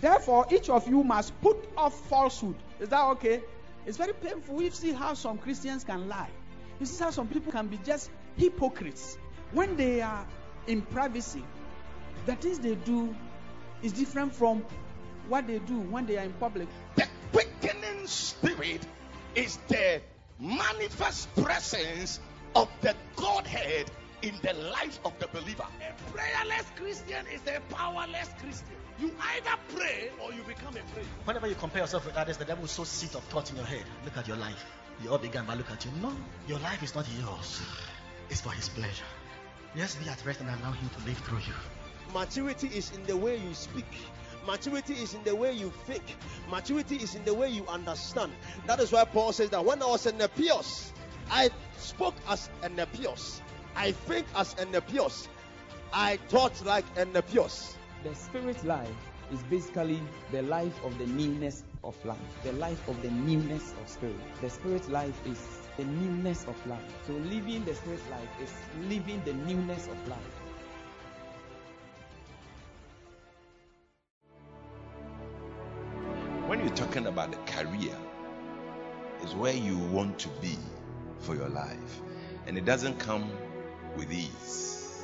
Therefore, each of you must put off falsehood. Is that okay? It's very painful. We see how some Christians can lie. You see how some people can be just hypocrites when they are in privacy. The things they do is different from what they do when they are in public. The quickening spirit is the manifest presence of the Godhead in the life of the believer. A prayerless Christian is a powerless Christian. You either pray or you become a prayer. Whenever you compare yourself with others, the devil sows seeds of thought in your head. Look at your life. You all began by look at you. No, your life is not yours. It's for his pleasure. Yes, be at rest and allow him to live through you. Maturity is in the way you speak. Maturity is in the way you think. Maturity is in the way you understand. That is why Paul says that when I was in Nepios, I spoke as a Nepios. I think as a Nepios. I thought like a Nepios. The spirit life is basically the life of the newness of life, the life of the newness of spirit. The spirit life is the newness of life. So living the spirit life is living the newness of life. When you're talking about the career, is where you want to be for your life. And it doesn't come with ease,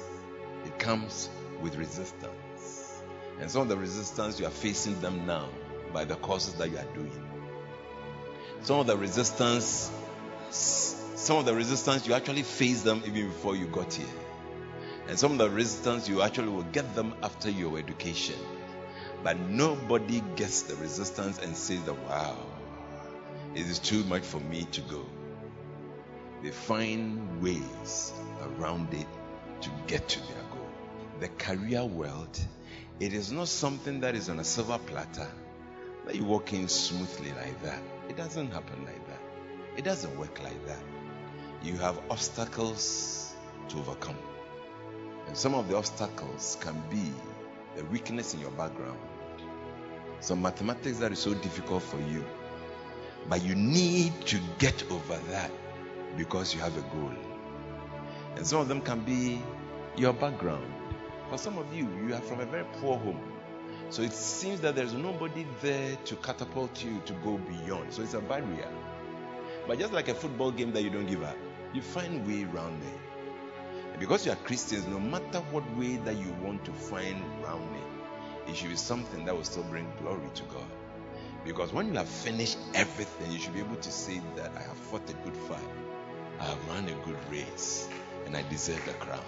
it comes with resistance. And some of the resistance you are facing them now by the courses that you are doing. Some of the resistance, some of the resistance you actually face them even before you got here. And some of the resistance you actually will get them after your education. But nobody gets the resistance and says that, wow, it is too much for me to go. They find ways around it to get to their goal. The career world, it is not something that is on a silver platter that you walk in smoothly like that. It doesn't happen like that. It doesn't work like that. You have obstacles to overcome. And some of the obstacles can be the weakness in your background. Some mathematics that is so difficult for you. But you need to get over that because you have a goal. And some of them can be your background. For some of you, you are from a very poor home. So it seems that there's nobody there to catapult you to go beyond. So it's a barrier. But just like a football game that you don't give up, you find way around it. And because you are Christians, no matter what way that you want to find around it, it should be something that will still bring glory to God. Because when you have finished everything, you should be able to say that I have fought a good fight, I have run a good race, and I deserve the crown.